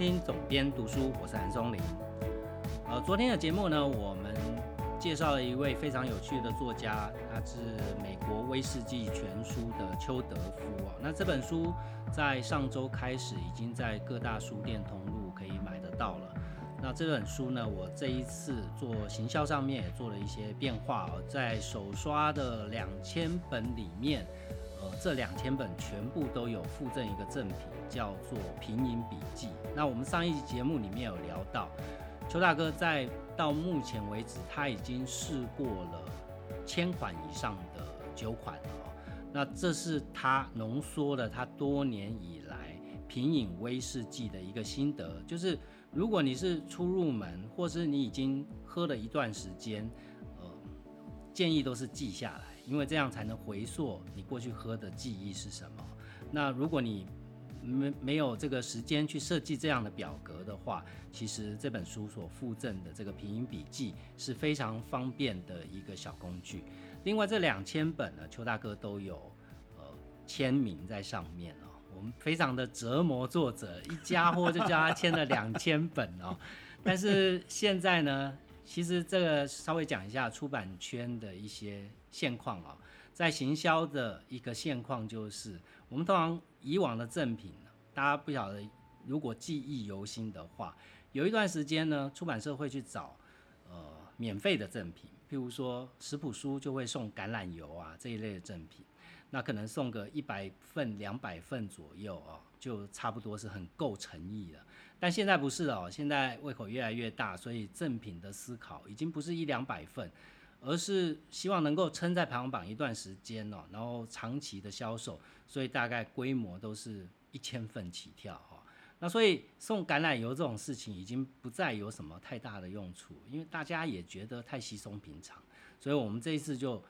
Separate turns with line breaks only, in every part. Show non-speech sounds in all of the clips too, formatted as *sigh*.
听总编读书，我是韩松林。呃，昨天的节目呢，我们介绍了一位非常有趣的作家，他是美国威士忌全书的邱德夫啊。那这本书在上周开始已经在各大书店通路可以买得到了。那这本书呢，我这一次做行销上面也做了一些变化哦，在首刷的两千本里面，呃，这两千本全部都有附赠一个赠品，叫做《品饮笔记》。那我们上一集节目里面有聊到，邱大哥在到目前为止，他已经试过了千款以上的酒款哦。那这是他浓缩了他多年以来品饮威士忌的一个心得，就是如果你是初入门，或是你已经喝了一段时间，呃，建议都是记下来，因为这样才能回溯你过去喝的记忆是什么。那如果你没没有这个时间去设计这样的表格的话，其实这本书所附赠的这个品饮笔记是非常方便的一个小工具。另外这两千本呢，邱大哥都有呃签名在上面哦。我们非常的折磨作者，一家伙就叫他签了两千本哦。但是现在呢，其实这个稍微讲一下出版圈的一些现况啊，在行销的一个现况就是，我们通常以往的赠品，大家不晓得，如果记忆犹新的话，有一段时间呢，出版社会去找呃免费的赠品，譬如说食谱书就会送橄榄油啊这一类的赠品。那可能送个一百份、两百份左右哦，就差不多是很够诚意了。但现在不是哦，现在胃口越来越大，所以赠品的思考已经不是一两百份，而是希望能够撑在排行榜一段时间哦，然后长期的销售，所以大概规模都是一千份起跳哈。那所以送橄榄油这种事情已经不再有什么太大的用处，因为大家也觉得太稀松平常，所以我们这一次就。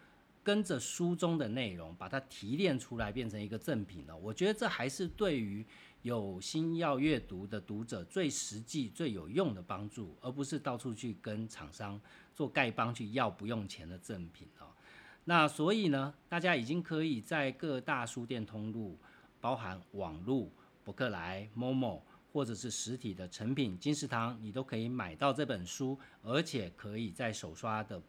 跟着书中的内容，把它提炼出来，变成一个赠品了。我觉得这还是对于有心要阅读的读者最实际、最有用的帮助，而不是到处去跟厂商做丐帮去要不用钱的赠品哦。那所以呢，大家已经可以在各大书店通路，包含网路、博客来、Momo，或者是实体的成品金石堂，你都可以买到这本书，而且可以在手刷的。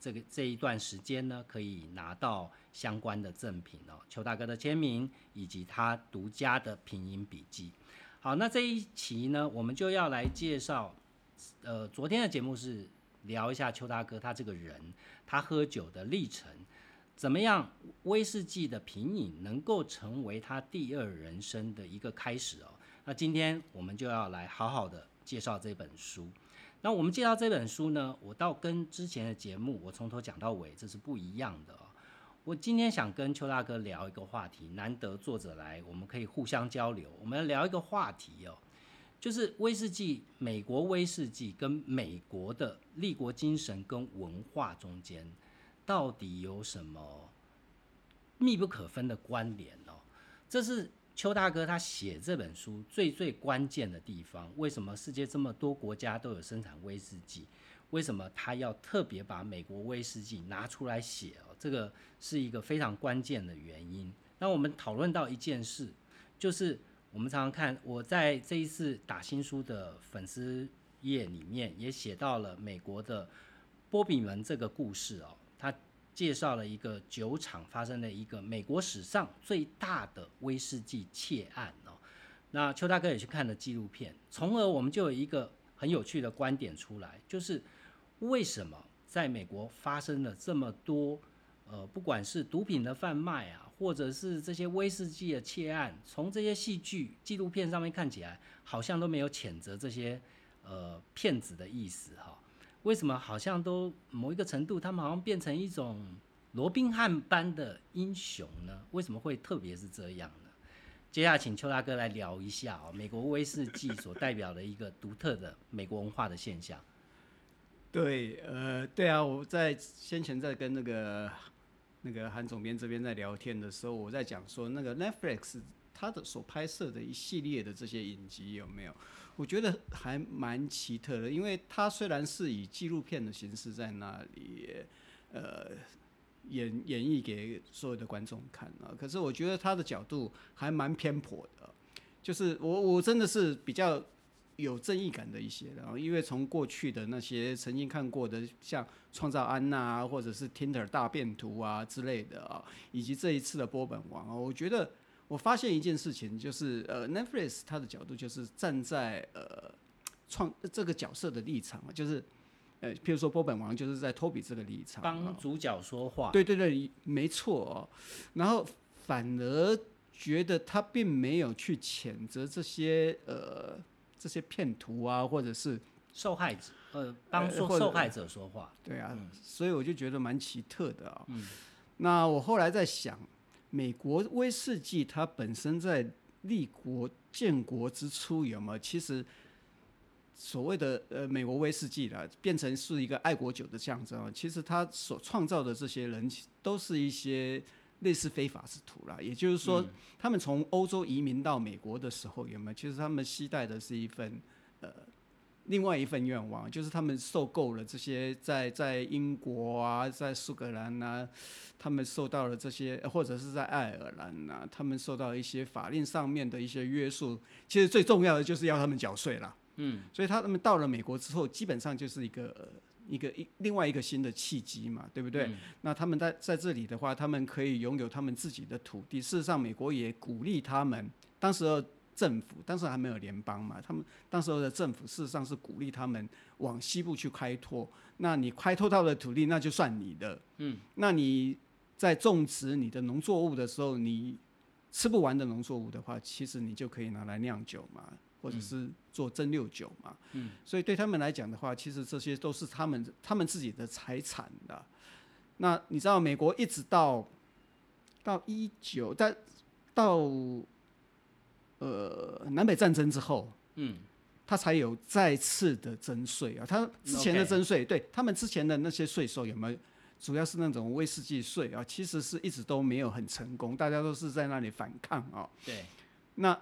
这个这一段时间呢，可以拿到相关的赠品哦，邱大哥的签名以及他独家的拼音笔记。好，那这一期呢，我们就要来介绍，呃，昨天的节目是聊一下邱大哥他这个人，他喝酒的历程，怎么样威士忌的品饮能够成为他第二人生的一个开始哦。那今天我们就要来好好的介绍这本书。那我们介绍这本书呢，我倒跟之前的节目，我从头讲到尾，这是不一样的哦。我今天想跟邱大哥聊一个话题，难得作者来，我们可以互相交流。我们聊一个话题哦，就是威士忌，美国威士忌跟美国的立国精神跟文化中间，到底有什么密不可分的关联哦？这是。邱大哥他写这本书最最关键的地方，为什么世界这么多国家都有生产威士忌？为什么他要特别把美国威士忌拿出来写哦？这个是一个非常关键的原因。那我们讨论到一件事，就是我们常常看我在这一次打新书的粉丝页里面也写到了美国的波比门这个故事哦，他。介绍了一个酒厂发生的一个美国史上最大的威士忌窃案哦。那邱大哥也去看了纪录片，从而我们就有一个很有趣的观点出来，就是为什么在美国发生了这么多呃，不管是毒品的贩卖啊，或者是这些威士忌的窃案，从这些戏剧纪录片上面看起来，好像都没有谴责这些呃骗子的意思哈。为什么好像都某一个程度，他们好像变成一种罗宾汉般的英雄呢？为什么会特别是这样呢？接下来请邱大哥来聊一下哦，美国威士忌所代表的一个独特的美国文化的现象。
对，呃，对啊，我在先前在跟那个那个韩总编这边在聊天的时候，我在讲说那个 Netflix。他的所拍摄的一系列的这些影集有没有？我觉得还蛮奇特的，因为他虽然是以纪录片的形式在那里，呃，演演绎给所有的观众看啊，可是我觉得他的角度还蛮偏颇的。就是我我真的是比较有正义感的一些的，因为从过去的那些曾经看过的，像创造安娜啊，或者是 Tinder 大变图啊之类的啊，以及这一次的波本王啊，我觉得我发现一件事情，就是呃，Netflix 它的角度就是站在呃创这个角色的立场啊，就是呃，譬如说波本王就是在托比这个立场，
帮主角说话。
对对对，没错哦。然后反而觉得他并没有去谴责这些呃这些骗徒啊，或者是
受害者，呃，帮
呃或者
说受害者说话。
对啊，所以我就觉得蛮奇特的啊、嗯那我后来在想，美国威士忌它本身在立国建国之初有没有？其实所谓的呃美国威士忌啦，变成是一个爱国酒的象征啊。其实它所创造的这些人，都是一些类似非法之徒啦。也就是说，他们从欧洲移民到美国的时候，有没有？其实他们期待的是一份呃另外一份愿望，就是他们受够了这些在在英国啊，在苏格兰啊，他们受到了这些，呃或者是在爱尔兰啊，他们受到一些法令上面的一些约束。其实最重要的就是要他们缴税啦。嗯，所以他们到了美国之后，基本上就是一个。呃一个一另外一个新的契机嘛，对不对？那他们在在这里的话，他们可以拥有他们自己的土地。事实上，美国也鼓励他们，当时的政府当时还没有联邦嘛，他们当时候的政府事实上是鼓励他们往西部去开拓。那你开拓到的土地，那就算你的。嗯，那你在种植你的农作物的时候，你吃不完的农作物的话，其实你就可以拿来酿酒嘛，或者是做蒸馏酒嘛。嗯，所以对他们来讲的话，其实这些都是他们他们自己的财产的。那你知道，美国一直到到一九，在到呃南北战争之后，嗯，他才有再次的征税啊。他之前的征税对他们之前的那些税收有没有？主要是那种威士忌税啊，其实是一直都没有很成功，大家都是在那里反抗啊。
对，
那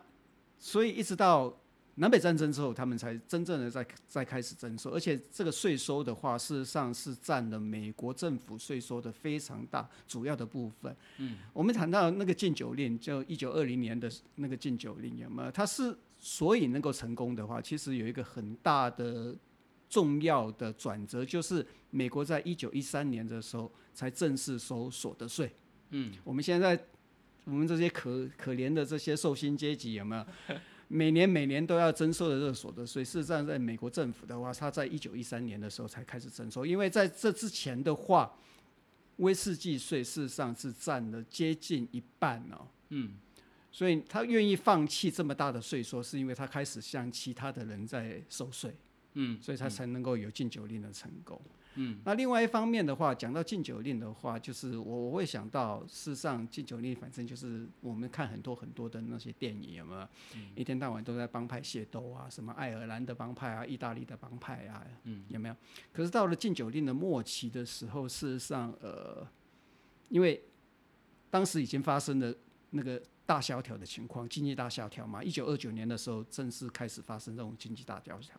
所以一直到南北战争之后，他们才真正的在在开始征收，而且这个税收的话，事实上是占了美国政府税收的非常大主要的部分。嗯，我们谈到那个禁酒令，就一九二零年的那个禁酒令，有没有？它是所以能够成功的话，其实有一个很大的重要的转折，就是美国在一九一三年的时候才正式收所得税。嗯，我们现在我们这些可可怜的这些受薪阶级有没有？*laughs* 每年每年都要征收的这个所得税，事实上在美国政府的话，它在一九一三年的时候才开始征收，因为在这之前的话，威士忌税事实上是占了接近一半哦。嗯，所以他愿意放弃这么大的税收，是因为他开始向其他的人在收税。嗯，所以他才能够有禁酒令的成功。嗯，那另外一方面的话，讲到禁酒令的话，就是我我会想到，事实上禁酒令反正就是我们看很多很多的那些电影，有没有？嗯一天到晚都在帮派械斗啊，什么爱尔兰的帮派啊，意大利的帮派啊，嗯，有没有？可是到了禁酒令的末期的时候，事实上，呃，因为当时已经发生了那个大萧条的情况，经济大萧条嘛。一九二九年的时候，正式开始发生这种经济大萧条，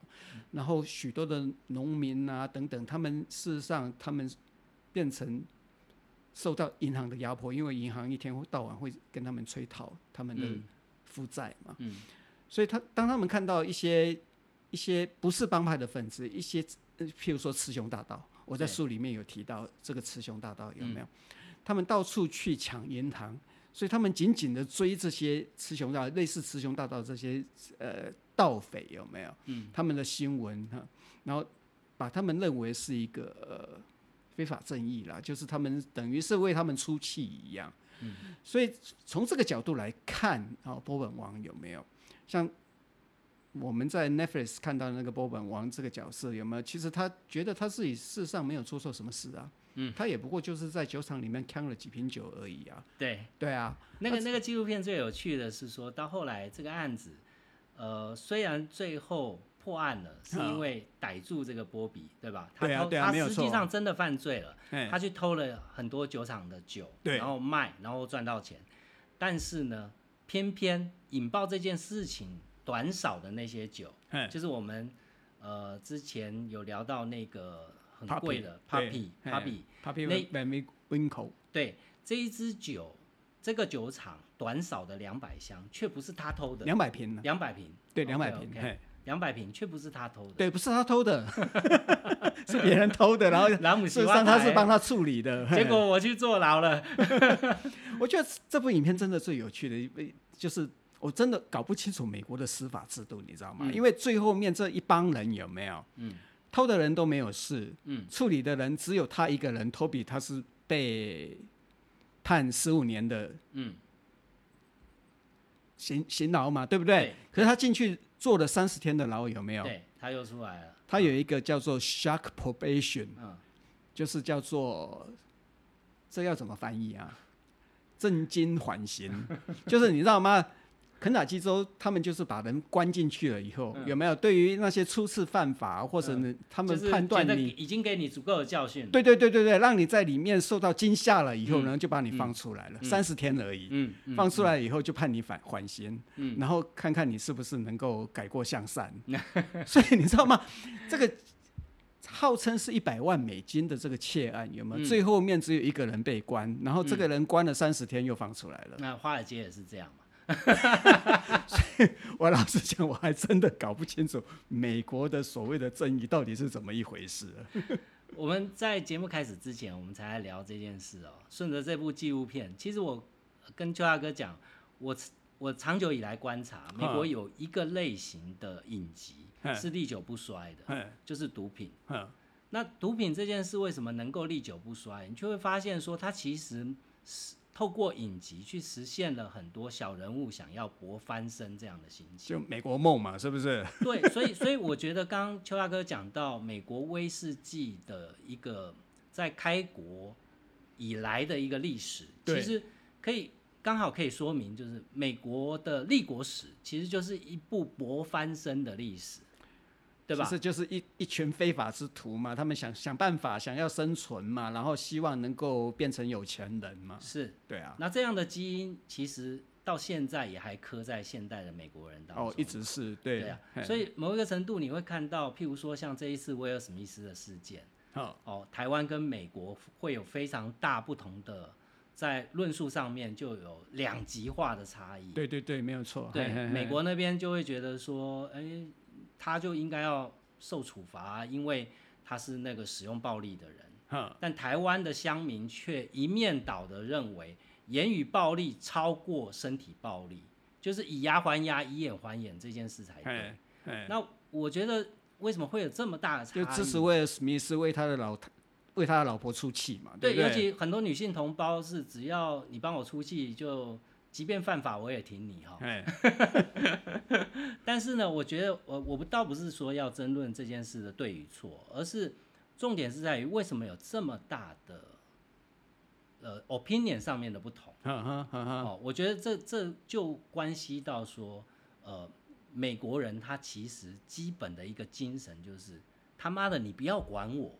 然后许多的农民啊等等，他们事实上他们变成受到银行的压迫，因为银行一天到晚会跟他们催讨他们的负债嘛。所以他当他们看到一些一些不是帮派的分子，一些呃譬如说雌雄大盗，我在书里面有提到这个雌雄大盗有没有？他们到处去抢银行，所以他们紧紧的追这些雌雄大类似雌雄大盗这些呃盗匪有没有？嗯，他们的新闻哈，然后把他们认为是一个呃非法正义啦，就是他们等于是为他们出气一样。嗯，所以从这个角度来看啊，波本王有没有像我们在 Netflix 看到那个波本王这个角色有没有？其实他觉得他自己事实上没有做错什么事啊。嗯，他也不过就是在酒厂里面扛了几瓶酒而已啊。
对，
对啊，
那个那个纪录片最有趣的是说，到后来这个案子，呃，虽然最后破案了，是因为逮住这个波比，对吧？他
对啊
偷他实际
对啊没有错。
上真的犯罪了，
哎，
他去偷了很多酒厂的酒，然后卖，然后赚到钱。但是呢，偏偏引爆这件事情短少的那些酒，
哎
就是我们呃之前有聊到那个很
Puppy，
贵的 Puppy
哎 Puppy，Papi
那
Van Winkle，
对这一支酒，这个酒厂短少的两百箱，却不是他偷的，
两百瓶呢？
两百瓶，
对，两百瓶，嘿，
两百瓶却不是他偷的。
对，不是他偷的，*laughs* 是别人偷的，然后
朗姆西
事实上他是帮
他，
他处理的。*laughs*
结果我去坐牢了。*laughs*
我觉得这部影片真的最有趣的，就是我真的搞不清楚美国的司法制度，你知道吗？
嗯
因为最后面这一帮人有没有？
嗯
偷的人都没有事，
嗯，
处理的人只有他一个人，托比他是被判十五年的
嗯，
刑刑牢嘛，对不对？
对
可是他进去坐了三十天的牢，有没有？
对，他又出来了。
他有一个叫做 shock probation，
嗯，
就是叫做这要怎么翻译啊？震惊缓刑，*laughs* 就是你知道吗？肯塔基州他们就是把人关进去了以后，
嗯
有没有对于那些初次犯法或者呢，他们判断你，
已经给你足够的教训。
对对对对对，让你在里面受到惊吓了以后呢，就把你
嗯
放出来了，
嗯
三十天而已。
嗯，嗯
放出，来以后就判你返缓刑，
嗯
然后看看你是不是能够改过向善。*laughs* 所以你知道吗？这个号称是一百万美金的这个窃案有没有？
嗯
最后面只有一个人被关，然后这个人关了三十天又放出来了。
那华尔街也是这样嘛。*laughs*
我老实讲，我还真的搞不清楚美国的所谓的正义到底是怎么一回事。*laughs*
我们在节目开始之前，我们才来聊这件事哦。顺着这部纪录片，其实我跟邱大哥讲，我我长久以来观察，美国有一个类型的影集
嗯
是历久不衰的，
嗯
就是毒品。
嗯
那毒品这件事为什么能够历久不衰？你就会发现说，它其实是透过影集去实现了很多小人物想要搏翻身这样的心情。
就美国梦嘛，是不是？*laughs*
对，所以所以我觉得刚刚邱大哥讲到美国威士忌的一个在开国以来的一个历史，其实可以刚好可以说明，就是美国的立国史其实就是一部搏翻身的历史，对吧
其？实就是一一群非法之徒嘛，他们想想办法，想要生存嘛，然后希望能够变成有钱人嘛。
是。
对啊，
那这样的基因其实到现在也还刻在现代的美国人当中。
哦，一直是对
对啊，所以某一个程度你会看到，譬如说像这一次威尔史密斯的事件。
哦
哦，台湾跟美国会有非常大不同的，在论述上面就有两极化的差异。
对对对，没有错。
对美国那边就会觉得说，哎，他就应该要受处罚啊，因为他是那个使用暴力的人。
哈
但台湾的乡民却一面倒的认为，言语暴力超过身体暴力，就是以牙还牙、以眼还眼这件事才对那我觉得为什么会有这么大的差异？
就支持威尔史密斯为他的老为他的老婆出气嘛，
对？尤其很多女性同胞是，只要你帮我出气，就即便犯法我也挺你哈。
哎，*laughs*
但是呢，我觉得我我不倒不是说要争论这件事的对与错，而是重点是在于为什么有这么大的呃 opinion 上面的不同。哦，我觉得这这就关系到说，呃，美国人他其实基本的一个精神就是他妈的你不要管我，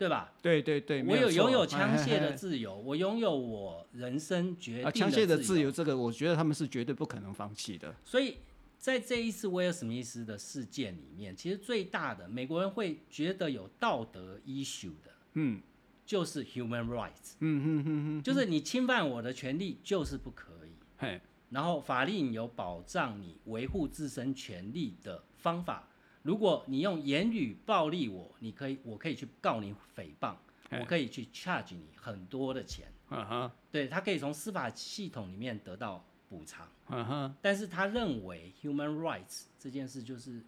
对吧？
对对对，
我有拥有枪械的自由，我拥有我人生决
啊，
定
枪械的
自
自由，这个我觉得他们是绝对不可能放弃的。
所以在这一次威尔史密斯的事件里面，其实最大的美国人会觉得有道德 issue 的，
嗯
就是 human rights，
嗯嗯嗯嗯，
就是你侵犯我的权利就是不可以。
嘿，
然后法令有保障你维护自身权利的方法。如果你用言语暴力我，你可以，我可以去告你诽谤，我可以去 charge 你很多的钱。
啊哈。
对他可以从司法系统里面得到补偿，
啊哈，
但是他认为 human rights 这件事就是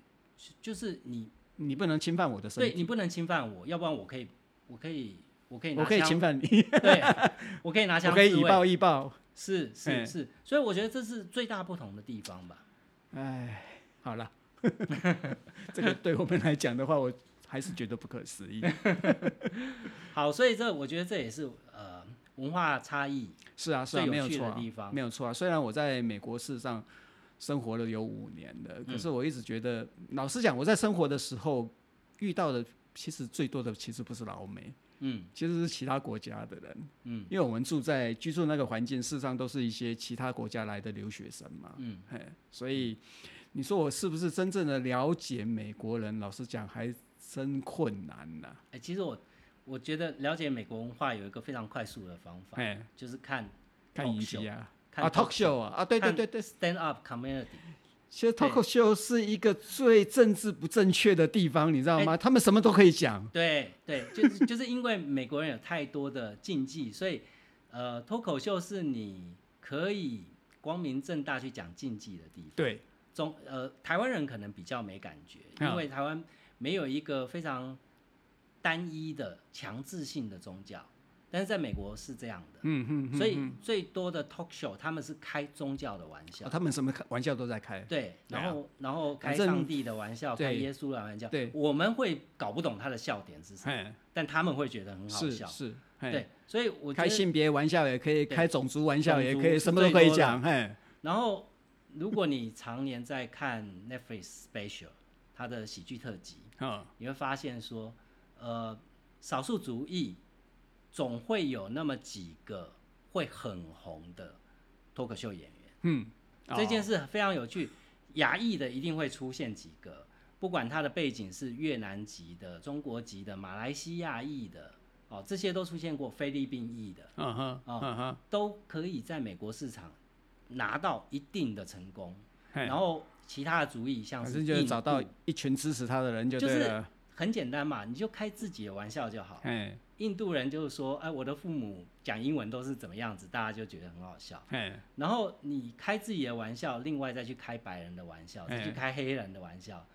就是你
你不能侵犯我的身体，
对你不能侵犯我，要不然我可以我可以我可以拿
我可以侵犯你，
对，*laughs* 我可以拿枪
我可以以暴易暴。
是是
嘿。
是，所以我觉得这是最大不同的地方吧。
哎，好了，*laughs* 这个对我们来讲的话，我还是觉得不可思议。*laughs*
好，所以这我觉得这也是呃文化差异
是啊，是啊，没有错
地方。
没有错啊。虽然我在美国事实上生活了有五年了，可是
嗯
我一直觉得，老实讲，我在生活的时候遇到的其实最多的其实不是老美，
嗯
其实是其他国家的人。
嗯
因为我们住在居住那个环境，事实上都是一些其他国家来的留学生嘛。
嗯，
嘿，所以你说我是不是真正的了解美国人？老实讲，还真困难呐、
哎、其实我我觉得了解美国文化有一个非常快速的方法，
哎，
就是看
看影集啊，
看
啊，talk show 啊，啊，对对对对
，stand up comedy，
其实 talk show 是一个最政治不正确的地方，你知道
哎
吗？他们什么都可以讲。
对对，就是 *laughs* 就是因为美国人有太多的禁忌，所以呃，脱口秀是你可以光明正大去讲禁忌的地方。
对，
中呃，台湾人可能比较没感觉，
啊。
因为台湾没有一个非常单一的强制性的宗教，但是在美国是这样的，
嗯嗯嗯，
所以最多的 talk show 他们是开宗教的玩笑。
哦，他们什么开玩笑都在开。
对，然后然后开上帝的玩笑，
对。
开耶稣的玩笑，
对。
我们会搞不懂他的笑点是什么，但他们会觉得很好笑，
是是，
对，所以我
开性别玩笑也可以，
对。
开种族玩笑也可以，什么都可以讲。嘿，
然后如果你常年在看 Netflix special 它的喜剧特辑，
嗯，
你会发现说，呃，少数族裔总会有那么几个会很红的脱口秀演员。
嗯，
这件
哦
事非常有趣，亚裔的一定会出现几个，不管他的背景是越南籍的、中国籍的、马来西亚裔的，哦，这些都出现过，菲律宾裔的，
嗯哼，
哦
嗯哼，
都可以在美国市场拿到一定的成功。然后其他的主意像是
找到一群支持他的人就
就是。很简单嘛，你就开自己的玩笑就好。印度人就是说，哎，我的父母讲英文都是怎么样子，大家就觉得很好笑。然后你开自己的玩笑，另外再去开白人的玩笑，再去
哎
开黑人的玩笑，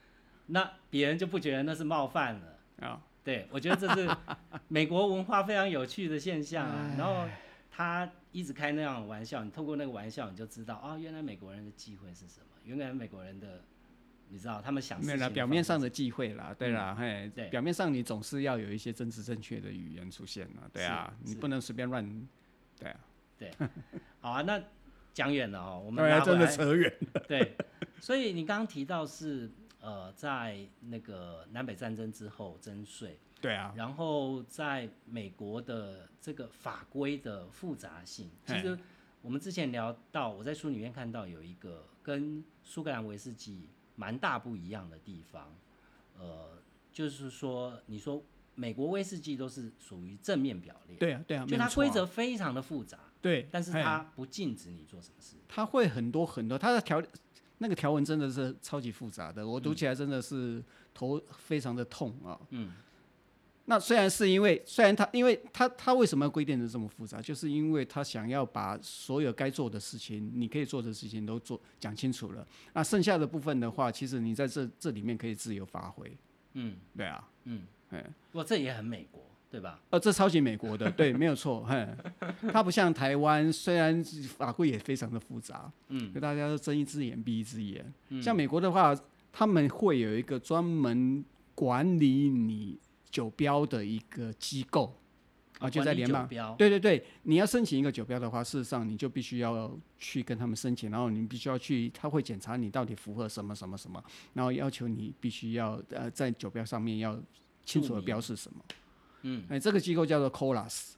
那别人就不觉得那是冒犯了。
啊，
对，我觉得这是美国文化非常有趣的现象啊。然后他一直开那样的玩笑，你透过那个玩笑，你就知道啊，原来美国人的忌讳是什么，原来美国人的，你知道他们想
没有啦，表面上的忌讳啦，对啦，嘿
对，
表面上你总是要有一些政治正确的语言出现啦，对啊，你不能随便乱，对啊，对。
好啊，那讲远了哦，我们
真的。扯远了，*laughs*
对，所以你刚刚提到是呃，在那个南北战争之后征税，
对啊，
然后在美国的这个法规的复杂性，其实我们之前聊到，我在书里面看到有一个跟苏格兰威士忌蛮大不一样的地方，呃，就是说，你说美国威士忌都是属于正面表列，
对啊，对啊，
就它规则非常的复杂，
对，
但是它不禁止你做什么事。
它会很多很多，它的条那个条文真的是超级复杂的，我读起来真的是头非常的痛啊。
嗯，
那虽然是因为，虽然他，因为他他为什么要规定的这么复杂，就是因为他想要把所有该做的事情，你可以做的事情都做讲清楚了。那剩下的部分的话，其实你在这这里面可以自由发挥。
嗯
对啊，
嗯，
哎，
不过这也很美国，对吧？
呃，这超级美国的，*laughs* 对，没有错，嘿，它不像台湾，虽然法规也非常的复杂，
嗯，
就大家都睁一只眼闭一只眼。
嗯
像美国的话，他们会有一个专门管理你酒标的一个机构啊，就在联邦。对对对，你要申请一个酒标的话，事实上你就必须要去跟他们申请，然后你必须要去，他会检查你到底符合什么什么什么，然后要求你必须要呃在酒标上面要清楚的标示什么。
嗯，
哎，这个机构叫做 Colas，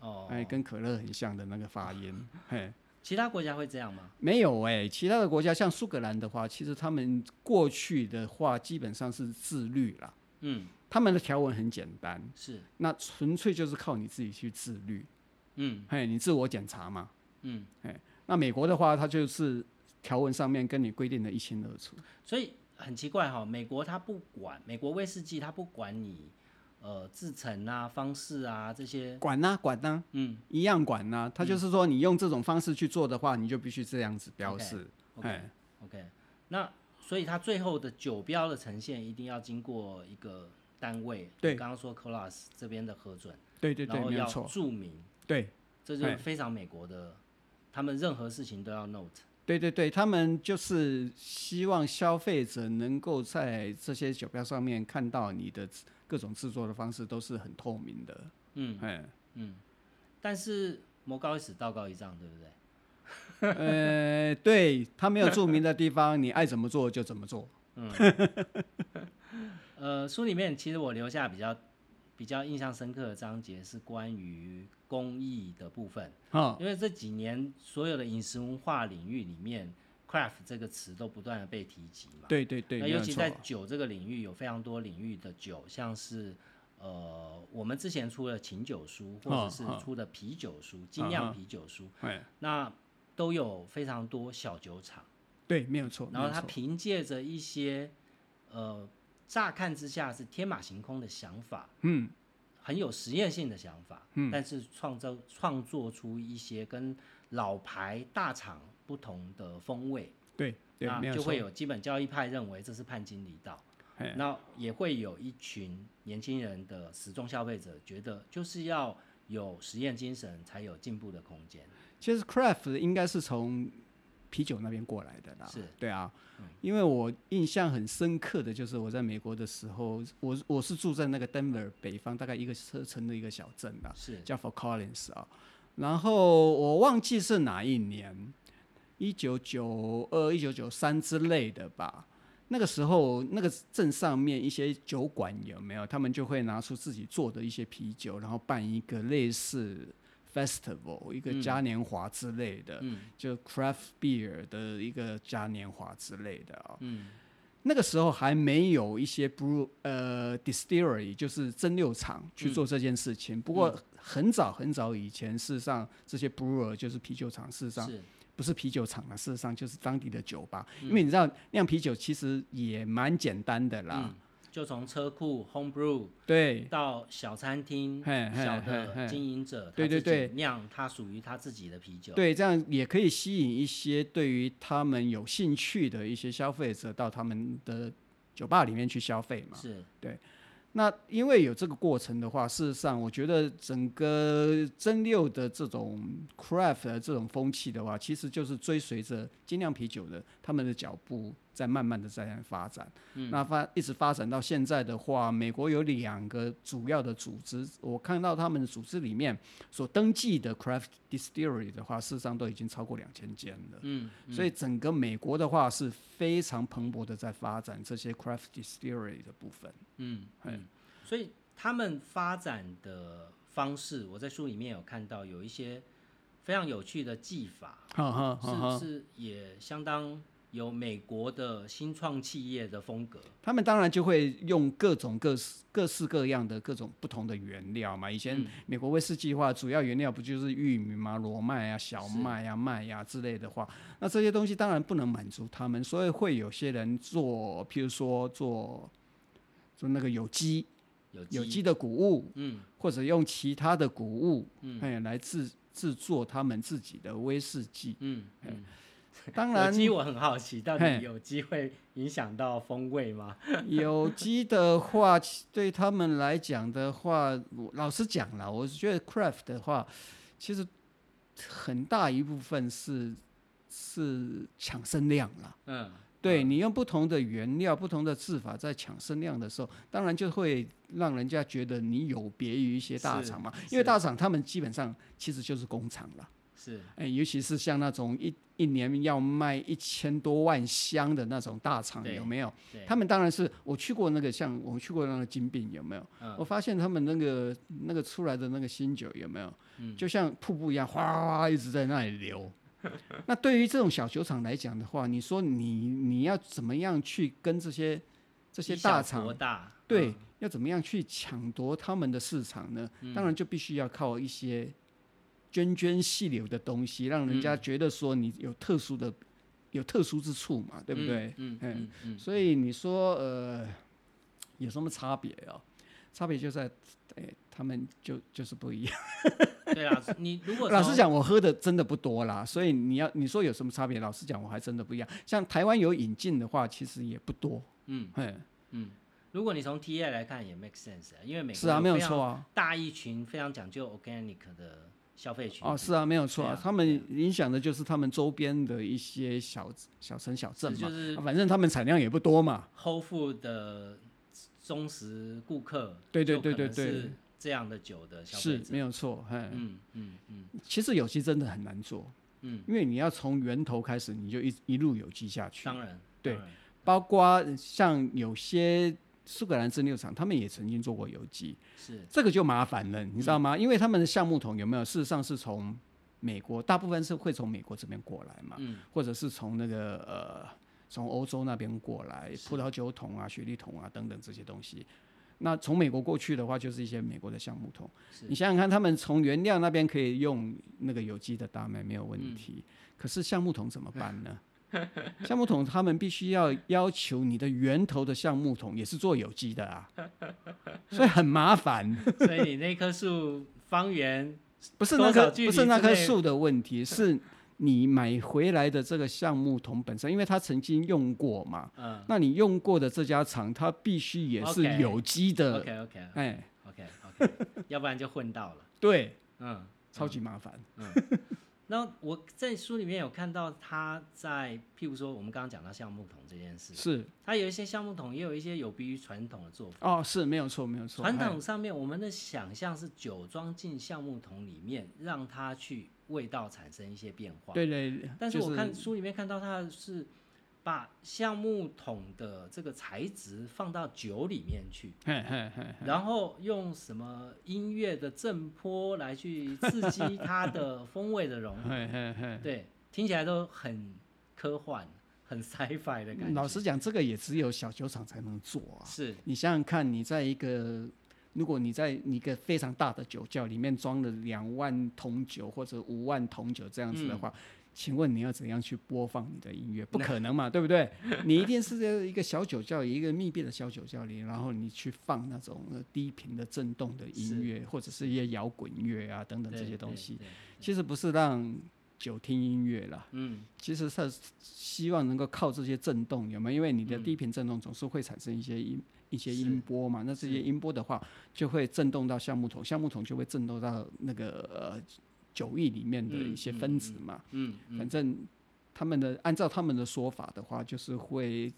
哦，
哎，跟可乐很像的那个发音，*laughs* 嘿。
其他国家会这样吗？
没有哎、其他的国家像苏格兰的话，其实他们过去的话基本上是自律啦，
嗯，
他们的条文很简单，
是，
那纯粹就是靠你自己去自律，
嗯。
嘿，你自我检查嘛。
嗯，
那美国的话，它就是条文上面跟你规定的一清二楚。
所以很奇怪哈、美国它不管，美国威士忌它不管你呃制成啊、方式啊这些，
管呐、管呐、
嗯。
一样管呐、它就是说你用这种方式去做的话，你就必须这样子标示。
，OK
哎
OK，那所以它最后的酒标的呈现一定要经过一个单位，
对
你刚刚说 Colas 这边的核准，
对对对，
然后要。注明，
对
这就是
哎
非常美国的，他们任何事情都要 note。
对对对，他们就是希望消费者能够在这些酒标上面看到你的各种制作的方式都是很透明的。
嗯
哎，
嗯，但是魔高一尺，道高一丈，对不对？*laughs*
呃，对他没有注明的地方，你爱怎么做就怎么做。*laughs*
呃，书里面其实我留下比较比较印象深刻的章节是关于公益的部分，
哈，
因为这几年所有的饮食文化领域里面，craft 这个词都不断的被提及嘛。
对对对，
那尤其在酒这个领域，有非常多领域的酒，像是呃，我们之前出了琴酒书，或者是出的啤酒书，精酿啤酒书。
哎，
那都有非常多小酒厂，
对，没有错。
然后他凭借着一些呃乍看之下是天马行空的想法，
嗯，
很有实验性的想法，
嗯。
但是创造创作出一些跟老牌大厂不同的风味，
对
那就会。有基本教义派认为这是叛经离道，那也会有一群年轻人的时装消费者觉得就是要有实验精神才有进步的空间，
其实 craft 应该是从啤酒那边过来的啦。
是，
对啊，因为我印象很深刻的就是我在美国的时候，我我是住在那个 Denver 北方大概一个车程的一个小镇啦，
是
叫 Fort Collins 啊。然后我忘记是哪一年，一九九二、一九九三之类的吧。那个时候，那个镇上面一些酒馆有没有？他们就会拿出自己做的一些啤酒，然后办一个类似 festival，一个
嗯。
嘉年华之类的，
嗯。
就 craft beer 的一个嘉年华之类的啊、
嗯。
那个时候还没有一些 brew 呃 distillery，就是蒸馏厂去做这件事情。不过很早很早以前，事实上这些 brewer 就是啤酒厂，事实上
是。
不是啤酒厂了，事实上就是当地的酒吧。因为你知道酿啤酒其实也蛮简单的啦，
嗯，就从车库 home brew
对。
到小餐厅，小的经营者，
对对对。
酿他属于他自己的啤酒，
对，这样也可以吸引一些对于他们有兴趣的一些消费者到他们的酒吧里面去消费嘛。
是。对。
那因为有这个过程的话，事实上，我觉得整个蒸馏的这种 craft 的这种风气的话，其实就是追随着精酿啤酒的他们的脚步，在慢慢的在发展。那发一直发展到现在的话，美国有两个主要的组织，我看到他们的组织里面所登记的 craft distillery 的话，事实上都已经超过两千间了。
嗯，
所以整个美国的话是非常蓬勃的在发展这些 craft distillery 的部分。
嗯嗯，所以他们发展的方式，我在书里面有看到有一些非常有趣的技法，是是也相当有美国的新创企业的风格，
他们当然就会用各种各式各式各样的各种不同的原料嘛。以前美国威士忌的话，主要原料不就是玉米嘛、裸麦啊、小麦啊、麦呀、之类的话，那这些东西当然不能满足他们，所以会有些人做，譬如说做做那个有机
有
有机的谷物，
嗯
或者用其他的谷物，嗯，哎，来制制作他们自己的威士忌。
嗯嗯。*laughs*
当然
有，机我很好奇，到底有机会影响到风味吗？*laughs*
有机的话，对他们来讲的话，我老实讲了，我觉得 craft 的话，其实很大一部分是是抢生量了。
嗯，
对你用不同的原料、不同的制法在抢生量的时候，当然就会让人家觉得你有别于一些大厂嘛，因为大厂他们基本上其实就是工厂了。
是
哎，尤其是像那种一一年要卖一千多万箱的那种大厂，有没有？他们当然是我去过那个，像我去过那个金饼，有没有？
嗯
我发现他们那个那个出来的那个新酒有没有？
嗯
就像瀑布一样，哗哗哗一直在那里流。*laughs* 那对于这种小酒厂来讲的话，你说你你要怎么样去跟这些这些大厂
大，
对，
嗯
要怎么样去抢夺他们的市场呢？当然就必须要靠一些涓涓细流的东西，让人家觉得说你有特殊的、有特殊之处嘛，对不对？
嗯
嗯
嗯嗯
所以你说呃，有什么差别啊？差别就在，哎，他们就就是不一样。
嗯，对啊，你如果 *laughs*
老实讲，我喝的真的不多啦，所以你要你说有什么差别？老实讲，我还真的不一样。像台湾有引进的话，其实也不多。
嗯
嗯，
嗯，如果你从 TA 来看也 make sense，啊因为美国
是啊，没有错啊。
大一群非常讲究 organic 的消费群
哦，是啊，没有错
啊。
啊他们影响的就是他们周边的一些小小城小镇嘛，反正他们产量也不多嘛。
Whole Food 的忠实顾客，
对对对对对
是这样的酒的消费者，
是没有错，嘿，
嗯嗯嗯。
其实有机真的很难做，
嗯，
因为你要从源头开始，你就一一路有机下去。
当然，
对包括像有些苏格兰蒸馏厂，他们也曾经做过有机，
是
这个就麻烦了，你知道吗？因为他们的橡木桶有没有，事实上是从美国，大部分是会从美国这边过来嘛，
嗯
或者是从那个呃从欧洲那边过来，葡萄酒桶啊、雪莉桶啊等等这些东西。那从美国过去的话，就是一些美国的橡木桶。你想想看，他们从原料那边可以用那个有机的大麦没有问题，可是橡木桶怎么办呢？橡木桶他们必须要要求你的源头的橡木桶也是做有机的啊，*laughs* 所以很麻烦。
所以你那棵树方圆
不是那
多少距离
棵不是那棵树的问题，是你买回来的这个橡木桶本身，因为它曾经用过嘛，
嗯。
那你用过的这家厂，它必须也是有机的
，，OK OK
哎
，OK OK，要不然就混到了，
对，
嗯，
超级麻烦。
那我在书里面有看到他在，譬如说我们刚刚讲到橡木桶这件事，
是
它有一些橡木桶，也有一些有别于传统的做法。
哦，是没有错，没有错。
传
哎
统上面，我们的想象是酒装进橡木桶里面，让它去味道产生一些变化。
对对，
但是我看书里面看到它是把橡木桶的这个材质放到酒里面去，
嘿嘿嘿，
然后用什么音乐的震波来去刺激它的风味的融合。
嘿嘿嘿。
对，听起来都很科幻、很 sci-fi 的感觉。
老实讲，这个也只有小酒厂才能做啊。
是
你想想看，你在一个，如果你在一个非常大的酒窖里面装了两万桶酒或者五万桶酒这样子的话，请问你要怎样去播放你的音乐？不可能嘛，*laughs* 对不对？你一定是在一个小酒窖，一个密闭的小酒窖里，然后你去放那种呃低频的震动的音乐，或者是一些摇滚乐啊等等这些东西。，其实不是让酒听音乐啦，
嗯，
其实是希望能够靠这些震动，有没有？因为你的
嗯
低频震动总是会产生一些音、一些音波嘛，那这些音波的话，就会震动到橡木桶，橡木桶就会震动到那个呃酒液里面的一些分子嘛。
嗯嗯
反正他们的按照他们的说法的话，就是会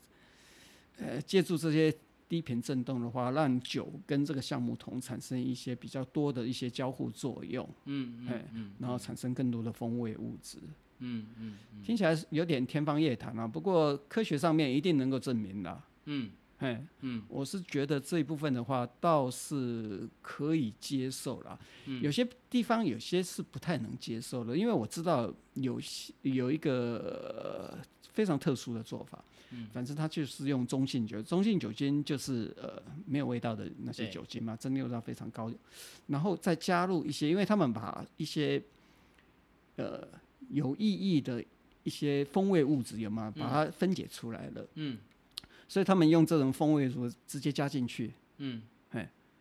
呃借助这些低频振动的话，让酒跟这个橡木桶产生一些比较多的一些交互作用，
嗯嗯嗯
然后产生更多的风味物质。
嗯嗯
听起来有点天方夜谭啊，不过科学上面一定能够证明的。
嗯
嘿，
嗯，
我是觉得这一部分的话倒是可以接受啦。
嗯。
有些地方有些是不太能接受的，因为我知道有些有一个、呃非常特殊的做法。
嗯。
反正它就是用中性酒，中性酒精就是呃没有味道的那些酒精嘛，蒸馏到非常高，然后再加入一些，因为他们把一些呃有意义的一些风味物质有吗？把它分解出来了，
嗯
所以他们用这种风味乳直接加进去，
嗯。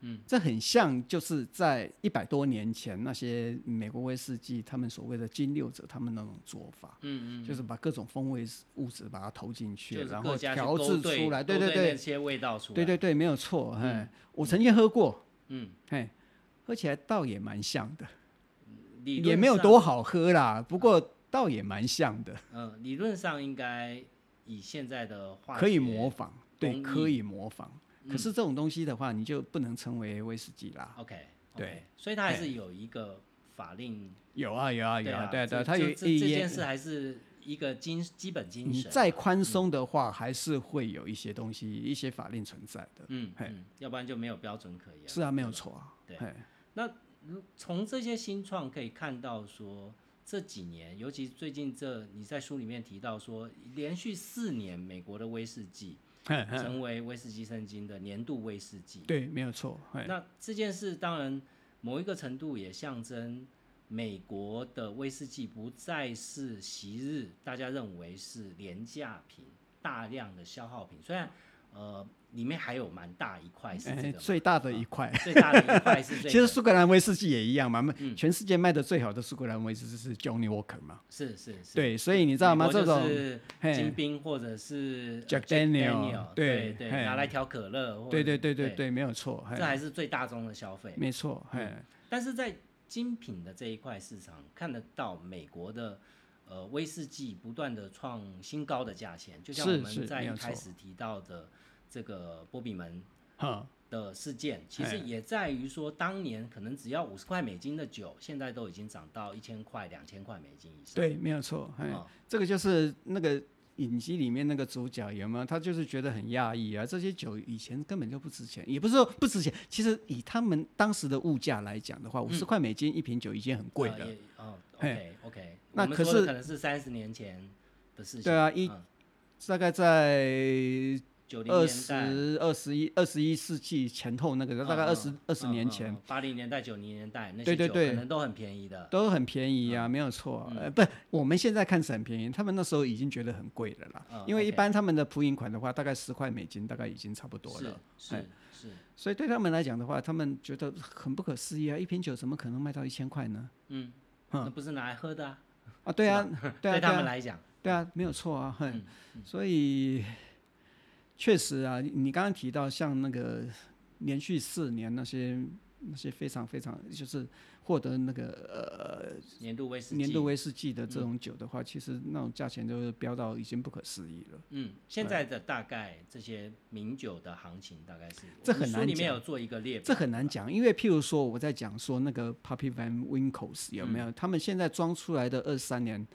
嗯。
这很像就是在一百多年前那些美国威士忌他们所谓的金六者他们那种做法，
嗯嗯，
就是把各种风味物质把它投进去，然后调制出来，对对对，
些味道出来。
对对对，没有错，哎，我曾经喝过，
嗯，
嘿，喝起来倒也蛮像的，也没有多好喝啦，不过倒也蛮像的，
嗯，理论上应该以现在的化
可以模仿，对，可以模仿。
嗯
可是这种东西的话，你就不能称为威士忌啦。
OK，
对，
所以它还是有一个法令。
有啊有啊有啊，对
这
对，它有
这件事还是一个精基本精神。
你再宽松的话，还是会有一些东西、一些法令存在的。
嗯嗯，要不然就没有标准可言。
是啊，没有错啊。
对
嘿
如从这些新创可以看到说，这几年，尤其最近这你在书里面提到说，连续四年美国的威士忌成为威士忌圣经的年度威士忌。
对，没有错。
那这件事当然某一个程度也象征美国的威士忌不再是昔日大家认为是廉价品、大量的消耗品，虽然呃里面还有蛮大一块是这个嘛、
哎最大的一块。
最大的一块是 *laughs* 这个，
其实苏格兰威士忌也一样嘛，
嗯
全世界卖的最好的苏格兰威士忌是 Johnny Walker 嘛。
是是是，
对，所以你知道吗？这种
是金冰或者是
Jack
呃
Daniel，
对
对
拿来调可乐，
对对对对，对，没有错。
这还是最大宗的消费。
没错。嘿，
但是在精品的这一块市场，看得到美国的呃威士忌不断的创新高的价钱，就像我们在一开始提到的这个波比门，的事件，其实
哎
也在于说，当年可能只要五十块美金的酒，现在都已经涨到一千块、两千块美金以上。
对，没有错。哎，
哦
这个就是那个影集里面那个主角有没有？他就是觉得很讶异啊，这些酒以前根本就不值钱，也不是说不值钱，其实以他们当时的物价来讲的话，五十块美金一瓶酒已经很贵了。
呃哦，OK OK，
那可是
可能是三十年前的事情。
对啊一
嗯
大概在
九零
二十二十一二十一世纪前后那个，大概二十二十年前，
八零年代、九零年代那些酒
对对对
可能都很便宜的。
都很便宜啊，没有错。呃，不，我们现在看是很便宜，他们那时候已经觉得很贵了啦。
嗯
因为一般他们的普饮款的话，大概十块美金，大概已经差不多了。
是
哎
是，
所以对他们来讲的话，他们觉得很不可思议啊！一瓶酒怎么可能卖到一千块呢？
嗯，那不是拿来喝的啊，
啊，对啊，对啊，
对他们来讲，
对啊，没有错啊，哼。
嗯
所以确实啊，你你刚刚提到像那个连续四年那些那些非常非常就是获得那个呃
年度威士
年度威士忌的这种酒的话，其实那种价钱都是飙到已经不可思议了。
嗯，现在的大概这些名酒的行情大概是，
这很难讲
里面有做一个列表，
这很难讲，因为譬如说我在讲说那个 Puppy Van Winkles 有没有？他们现在装出来的二三年，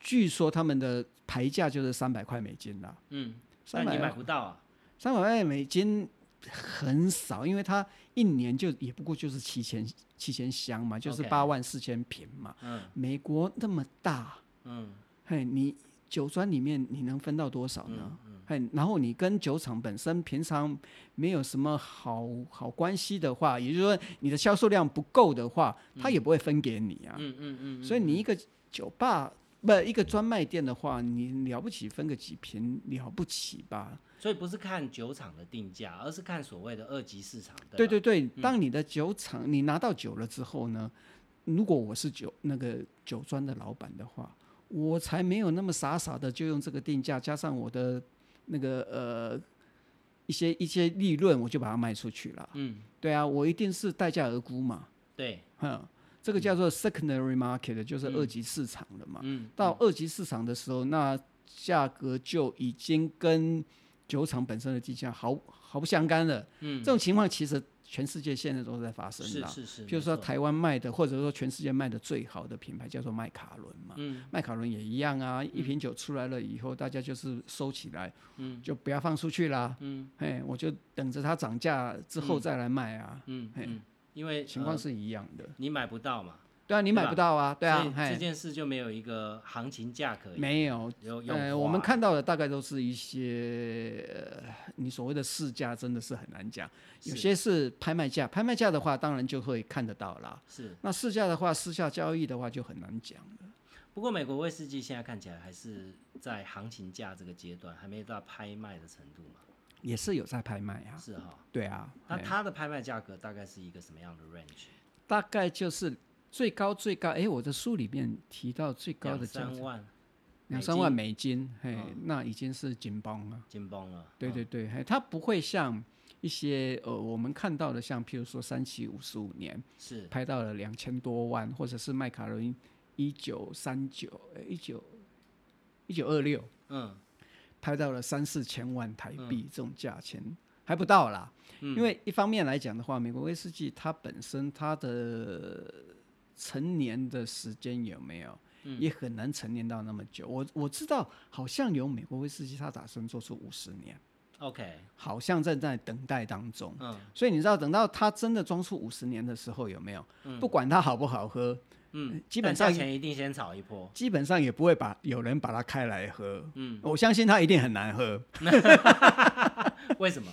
据说他们的牌价就是三百块美金啦。
嗯，
三
但你买
百
不到啊，
三百万美金很少，因为它一年就也不过就是七千七千箱嘛，就是八万四千瓶嘛。
嗯。
美国那么大，
嗯。
嘿，你酒庄里面你能分到多少呢？
嗯
嘿，然后你跟酒厂本身平常没有什么好好关系的话，也就是说你的销售量不够的话，他也不会分给你啊。
嗯嗯嗯，
所以你一个酒吧不一个专卖店的话，你了不起分个几瓶了不起吧？
所以不是看酒厂的定价，而是看所谓的二级市场，对
对对对，当你的酒厂你拿到酒了之后呢，如果我是酒那个酒庄的老板的话，我才没有那么傻傻的就用这个定价加上我的那个呃一些一些利润，我就把它卖出去了。
嗯，
对啊，我一定是待价而沽嘛，
对，
哼，这个叫做 secondary market，就是二级市场了嘛。
嗯，
到二级市场的时候，那价格就已经跟酒厂本身的定价毫毫不相干了。
嗯。
这种情况其实全世界现在都在发生啦。
是是。是，
譬如说，台湾卖的，或者说全世界卖的最好的品牌叫做麦卡伦嘛。
嗯。
麦卡伦也一样啊，一瓶酒出来了以后，大家就是收起来，
嗯。
就不要放出去啦。
嗯。
嘿，我就等着它涨价之后再来卖啊，嘿
嗯嗯，因为呃
情况是一样的。
你买不到嘛，
对啊，你买不到啊，对啊
这，件事就没有一个行情价可以
没有，
有有
呃，我们看到的大概都是一些、呃、你所谓的市价，真的是很难讲。有些是拍卖价，拍卖价的话，当然就会看得到啦。
是，
那市价的话，私下交易的话就很难讲了。
不过美国威士忌现在看起来还是在行情价这个阶段，还没到拍卖的程度嘛，
也是有在拍卖啊，
是哈。
对啊，哎
那它的拍卖价格大概是一个什么样的 range？
大概就是最高最高，哎，我的书里面提到最高的价两
三万
两三万美金，嘿，那已经是紧绷了。
紧绷了。嗯
对对对，嘿，它不会像一些呃我们看到的，像譬如说三七五十五年
是
拍到了两千多万，或者是麦卡伦一九三九呃一九一九二六
嗯
拍到了三四千万台币这种价钱。还不到啦，因为一方面来讲的话，美国威士忌它本身它的成年的时间有没有，也很难成年到那么久。我我知道，好像有美国威士忌，它打算做出五十年
，，OK，
好像正在等待当中。
嗯
所以你知道，等到它真的装出五十年的时候，有没有？不管它好不好喝，
嗯，
基本上
但价钱一定先炒一波。
基本上也不会把有人把它开来喝。
嗯，
我相信它一定很难喝，*laughs*
为什么？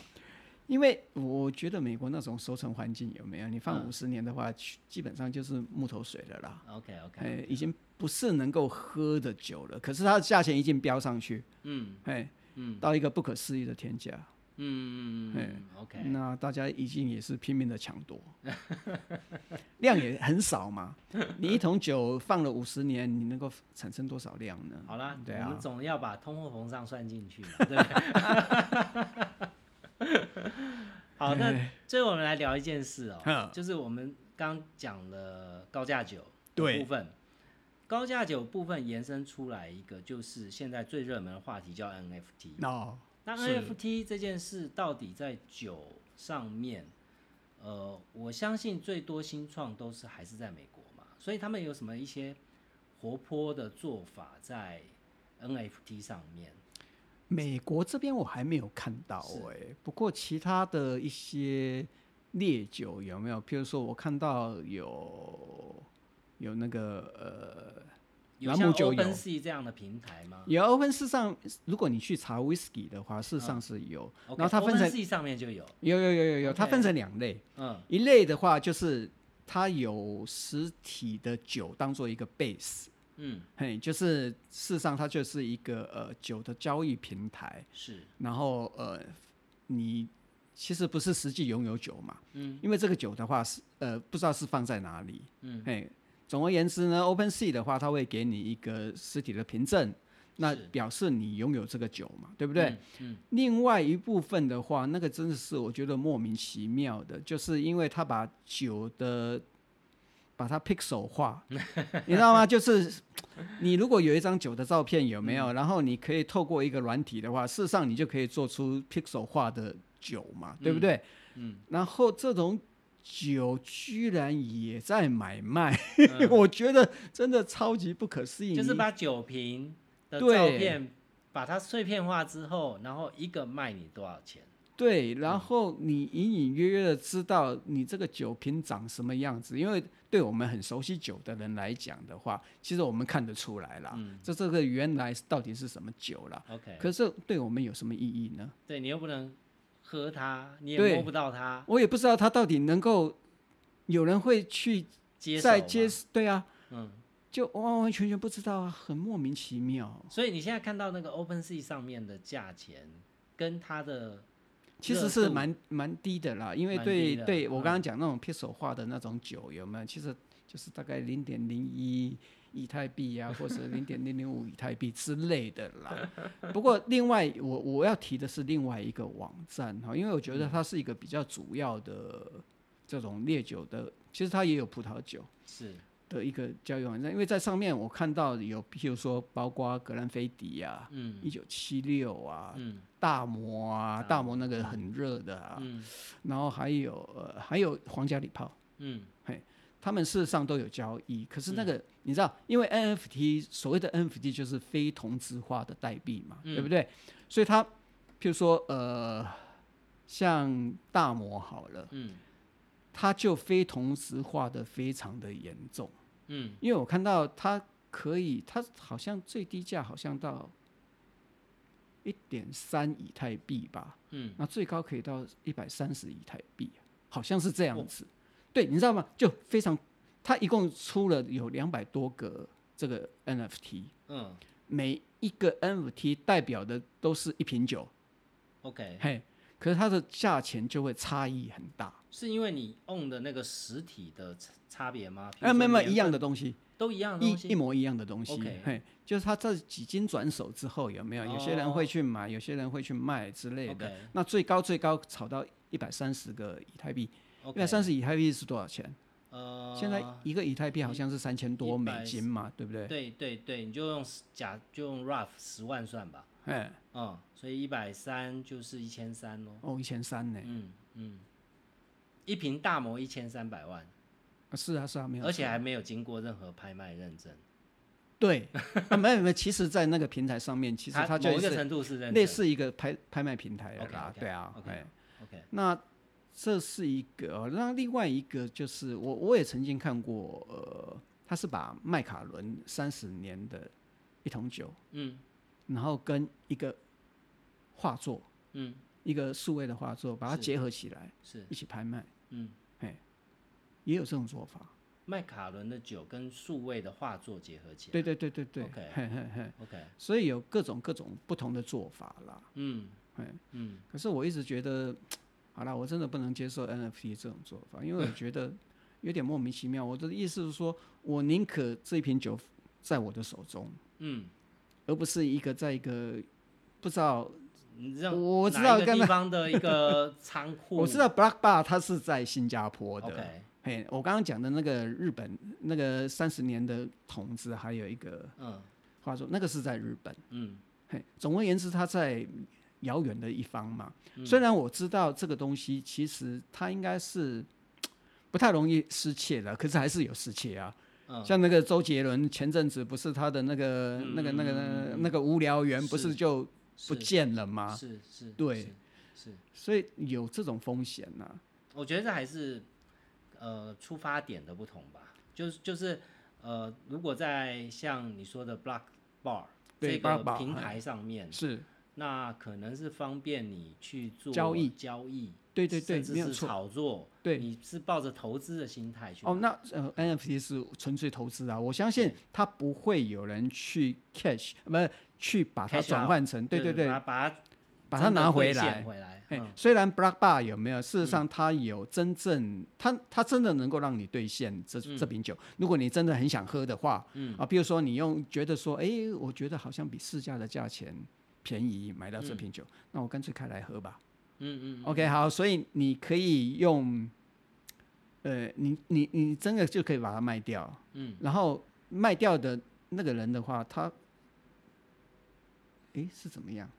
因为我觉得美国那种收成环境有没有？你放
嗯
五十年的话，去基本上就是木头水了啦。
OK OK，
哎，已经不是能够喝的酒了。可是它的价钱已经飙上去，
嗯
哎，
嗯
到一个不可思议的天价。
嗯嗯嗯，OK，
那大家已经也是拼命的抢夺，*laughs* 量也很少嘛。你一桶酒放了五十年，你能够产生多少量呢？
好啦，
对啊
我们总要把通货膨胀算进去嘛，对 *laughs* 不对？*laughs* 好，那最后我们来聊一件事哦，
嗯
就是我们刚讲了高价酒的部分，高价酒部分延伸出来一个，就是现在最热门的话题叫 NFT。
哦，
那 NFT 这件事到底在酒上面，呃，我相信最多新创都是还是在美国嘛，所以他们有什么一些活泼的做法在 NFT 上面？
美国这边我还没有看到
是
哎、不过其他的一些烈酒有没有？譬如说我看到有有那个呃
有像
朗姆酒有。
Open Sea 这样的平台吗？
有 Open 事实上，如果你去查 whisky 的话，事实上是有。然后它分成
Sea 上面就有，
有有有有有，它分成两类，
嗯。
一类的话就是它有实体的酒当做一个 base，
嗯，
嘿，就是事实上它就是一个呃酒的交易平台，
是，
然后呃你其实不是实际拥有酒嘛，
嗯，
因为这个酒的话是呃不知道是放在哪里，
嗯，
嘿，总而言之呢，Open Sea 的话，它会给你一个实体的凭证，那表示你拥有这个酒嘛，对不对？
嗯？嗯，
另外一部分的话，那个真的是我觉得莫名其妙的，就是因为他把酒的把它 pixel 化，*laughs* 你知道吗？就是你如果有一张酒的照片有没有，然后你可以透过一个软体的话，事实上你就可以做出 pixel 化的酒嘛，对不对？
嗯，
然后这种酒居然也在买卖，
嗯 *laughs*
我觉得真的超级不可思议。
就是把酒瓶的
对
照片把它碎片化之后，然后一个卖你多少钱？
对，然后你隐隐约约的知道你这个酒瓶长什么样子，因为对我们很熟悉酒的人来讲的话，其实我们看得出来啦，
嗯
这这个原来到底是什么酒啦。
OK，
可是对我们有什么意义呢？
对你又不能喝它，你也
对
摸不到它，
我也不知道它到底能够有人会去
接手嘛
再接，对啊，
嗯。
就完完全全不知道啊，很莫名其妙。
所以你现在看到那个 Open Sea 上面的价钱，跟它的
其实是蛮蛮低的啦，因为对对我
嗯
刚刚讲那种 pixel 化的那种酒有没有？其实就是大概零点零一以太币啊，*laughs* 或者零点零零五以太币之类的啦。不过另外我我要提的是另外一个网站哈，因为我觉
嗯
得它是一个比较主要的这种烈酒的，其实它也有葡萄酒。
是。
的一个交易网站，因为在上面我看到有，譬如说包括格兰菲迪啊，
嗯。
一九七六啊，
嗯。
大摩啊，
大
大摩那个很热的啊，
嗯。
然后还有呃还有皇家礼炮，
嗯
他们事实上都有交易，可是那个、你知道，因为 NFT 所谓的 NFT 就是非同质化的代币嘛，
嗯
对不对？所以它譬如说呃像大摩好了，
嗯
它就非同质化的非常的严重。
嗯
因为我看到它可以，它好像最低价好像到一点三以太币吧，
嗯，
那最高可以到一百三十以太币，好像是这样子。对，你知道吗？就非常，他一共出了有两百多个这个 NFT，
嗯
每一个 NFT 代表的都是一瓶酒
，，OK，
嘿，可是它的价钱就会差异很大。
是因为你 own 的那个实体的差差别吗？
哎，
说
没有没有一样的东西，
都一样的东
一一，模一样的东西
OK
嘿，就是它这几经转手之后有没有？有些人会去买，有些人会去卖之类的。那最高最高炒到一百三十个以太币，一百三十以太币是多少钱？
呃，
现在一个以太币好像是三千多美金嘛，对不对？
对对对，你就用假就用 rough 十万算吧，
哎，
嗯，所以一百三就是一千三咯。
哦，一千三呢？
嗯嗯，一瓶大摩一千三百万，
啊是啊是啊，没有。
而且还没有经过任何拍卖认证，
对，*laughs* 啊没有没有，其实，在那个平台上面，其实它就是
某一个程度是
类似一个拍拍卖平台了
OK，
对啊
OK
哎
OK，
那这是一个哦，那另外一个就是我我也曾经看过，呃，他是把麦卡伦三十年的一桶酒，
嗯。
然后跟一个画作，
嗯。
一个数位的画作，把它结合起来
是。
一起拍卖，
嗯，
也有这种做法。
麦卡伦的酒跟数位的画作结合起来，
对对对对对
OK
嘿嘿嘿
，，OK，
所以有各种各种不同的做法啦。
嗯。
嘿。
嗯。
可是我一直觉得，好了，我真的不能接受 NFT 这种做法，因为我觉得有点莫名其妙。我的意思是说，我宁可这一瓶酒在我的手中，
嗯，
而不是一个在一个不知道。
你知道
我知道
地方的一个 *laughs* 仓库，
我知道 Black Bar 它是在新加坡的。嘿，我刚刚讲的那个日本那个三十年的桶子，还有一个
嗯
话说，那个是在日本。
嗯
嘿，总而言之，它在遥远的一方嘛。
嗯。
虽然我知道这个东西其实它应该是 *tsk* 不太容易失窃的，可是还是有失窃啊。
嗯，
像那个周杰伦前阵子不是他的那个、
嗯
那个那个、
嗯
那个无聊猿不
是
是。就不见了吗？
是是，
对。
是，是，
所以有这种风险呐、
我觉得这还是呃出发点的不同吧，就是就是呃，如果在像你说的 Block Bar
对
这个平台上面，
是，
那可能是方便你去做
交易。
交易，
对对对，
甚至是
没有错。
炒作，
对。
你是抱着投资的心态去
哦，那呃，NFT 是纯粹投资啊，我相信它不会有人去 cash，不是去把它转换成，对对对，
把把它
把它拿回来。
回来，
虽然 Black Bar 有没有，事实上它有真正，它它真的能够让你兑现这这瓶酒。如果你真的很想喝的话，
嗯。
啊，比如说你用觉得说，哎，我觉得好像比市价的价钱便宜，买到这瓶酒，那我干脆开来喝吧。
嗯嗯嗯
OK，好，所以你可以用，呃，你你你真的就可以把它卖掉，
嗯，
然后卖掉的那个人的话，他，诶，是怎么样？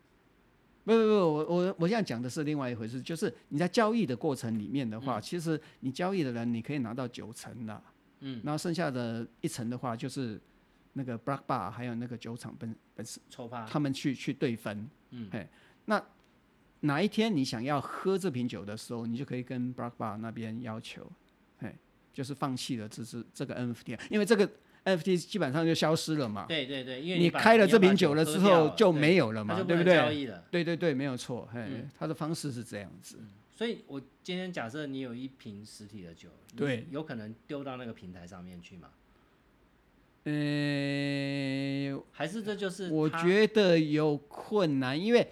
不不不，我我我现在讲的是另外一回事，就是你在交易的过程里面的话，其实你交易的人你可以拿到九成的，
嗯，
然后剩下的一成的话，就是那个 Black Bar 还有那个酒厂本本身
抽趴，
他们去去对分，
嗯，
嘿，那哪一天你想要喝这瓶酒的时候，你就可以跟 Black Bar 那边要求，嘿，就是放弃了这支这个 NFT，因为这个 NFT 基本上就消失了嘛。
对对对，因为
你
把
开了这瓶酒了之后就没有了嘛，对不对？
交易了。
对对对，没有错，嘿
嗯，
他的方式是这样子。
所以我今天假设你有一瓶实体的酒，
对
有可能丢到那个平台上面去吗？
呃，
还是这就是
我觉得有困难，因为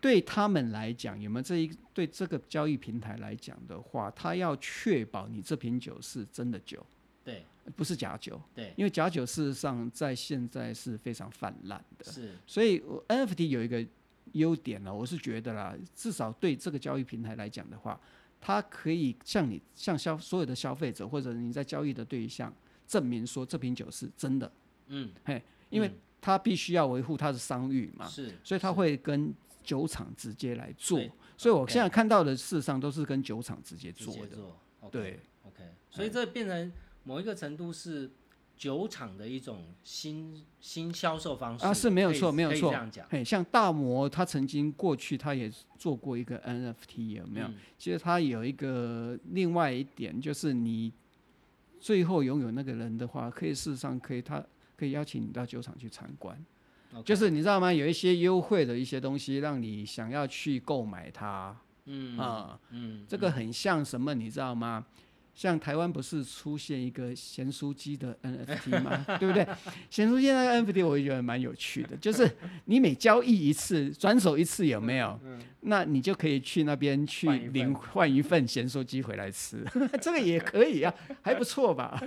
对他们来讲，有没有这一对这个交易平台来讲的话，他要确保你这瓶酒是真的酒，
对
不是假酒。
对
因为假酒事实上在现在是非常泛滥的，
是
所以 NFT 有一个优点呢，我是觉得啦，至少对这个交易平台来讲的话，它可以向你向消所有的消费者或者你在交易的对象证明说这瓶酒是真的，
嗯。
嘿，因为他必须要维护他的商誉嘛，
是，
所以
他
会跟酒厂直接来做。所以我现在看到的事实上都是跟酒厂直接做的，对。
OK，所以这变成某一个程度是酒厂的一种新新销售方式
啊，是没有错，没有错。
这样讲，。
嘿，像大摩，他曾经过去他也做过一个 NFT，有没有？
嗯。
其实他有一个另外一点，就是你最后拥有那个人的话，可以事实上可以他可以邀请你到酒厂去参观就是你知道吗？有一些优惠的一些东西，让你想要去购买它
嗯
啊、
嗯，
这个很像什么，你知道吗？像台湾不是出现一个咸酥鸡的 NFT 吗？*laughs* 对不对？咸酥鸡那个 NFT 我也觉得蛮有趣的，*laughs* 就是你每交易一次，转手一次有没有？那你就可以去那边去领换一份咸酥鸡回来吃，*laughs* 这个也可以啊，还不错吧？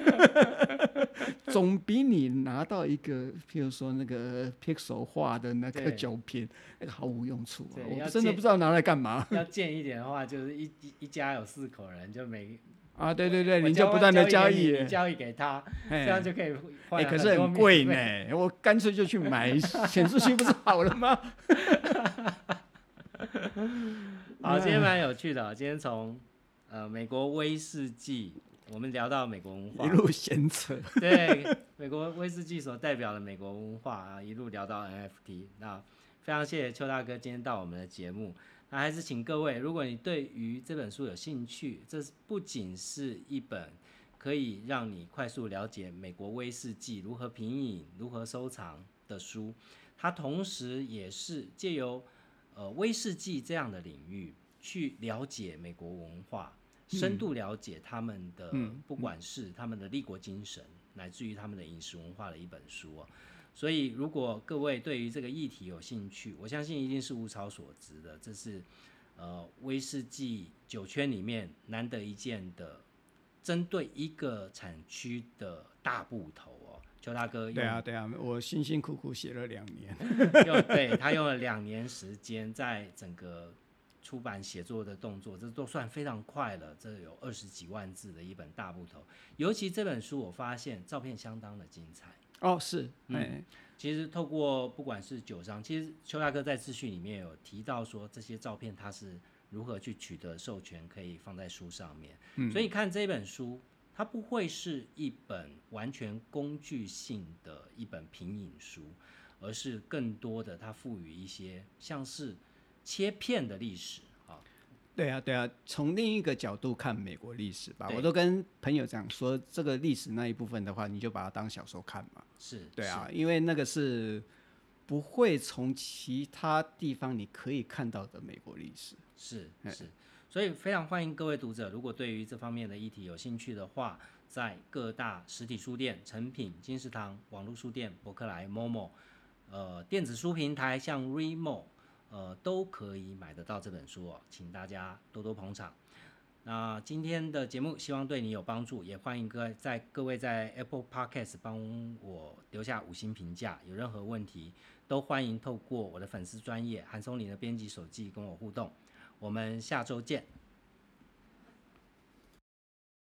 总比你拿到一个，譬如说那个 Pixel 画的那个酒瓶，那个毫无用处、啊，我真的不知道拿来干嘛
要贱一点的话，就是一一一家有四口人，就每
啊！对对对，你就不断的交易
你，交易给他，
哎
这样就可以换
哎，可是很贵呢。，我干脆就去买 *laughs* 显示器，不是好了吗？*laughs*
好，今天蛮有趣的哦。今天从呃美国威士忌，我们聊到美国文化
一，路闲扯，
对美国威士忌所代表的美国文化啊，一路聊到 NFT。那非常谢谢邱大哥今天到我们的节目。那还是请各位，如果你对于这本书有兴趣，这是不仅是一本可以让你快速了解美国威士忌如何品饮、如何收藏的书，它同时也是借由呃威士忌这样的领域去了解美国文化，深度了解他们的，
嗯
不管是他们的立国精神，乃至于他们的饮食文化的一本书哦。所以，如果各位对于这个议题有兴趣，我相信一定是物超所值的。这是呃威士忌酒圈里面难得一见的，针对一个产区的大部头哦。邱大哥
对啊对啊，我辛辛苦苦写了两年，*laughs*
用对他用了两年时间，在整个出版写作的动作，这都算非常快了。这有二十几万字的一本大部头，尤其这本书，我发现照片相当的精彩。
哦是，
嗯
哎，
其实透过不管是酒商，其实邱大哥在资讯里面有提到说，这些照片他是如何去取得授权，可以放在书上面。所以看这本书，它不会是一本完全工具性的一本品饮书，而是更多的它赋予一些像是切片的历史啊。
对啊，对啊，从另一个角度看美国历史吧，我都跟朋友讲说，这个历史那一部分的话，你就把它当小说看嘛。
是，
对啊，因为那个是不会从其他地方你可以看到的美国历史。
是
哎
是，所以非常欢迎各位读者，如果对于这方面的议题有兴趣的话，在各大实体书店、诚品、金石堂、网络书店、博客来、Momo，呃，电子书平台像 Remo，呃，都可以买得到这本书哦，请大家多多捧场。那今天的节目希望对你有帮助，也欢迎各位在各位在 Apple Podcast 帮我留下五星评价。有任何问题，都欢迎透过我的粉丝专业韩松林的编辑手记跟我互动。我们下周见。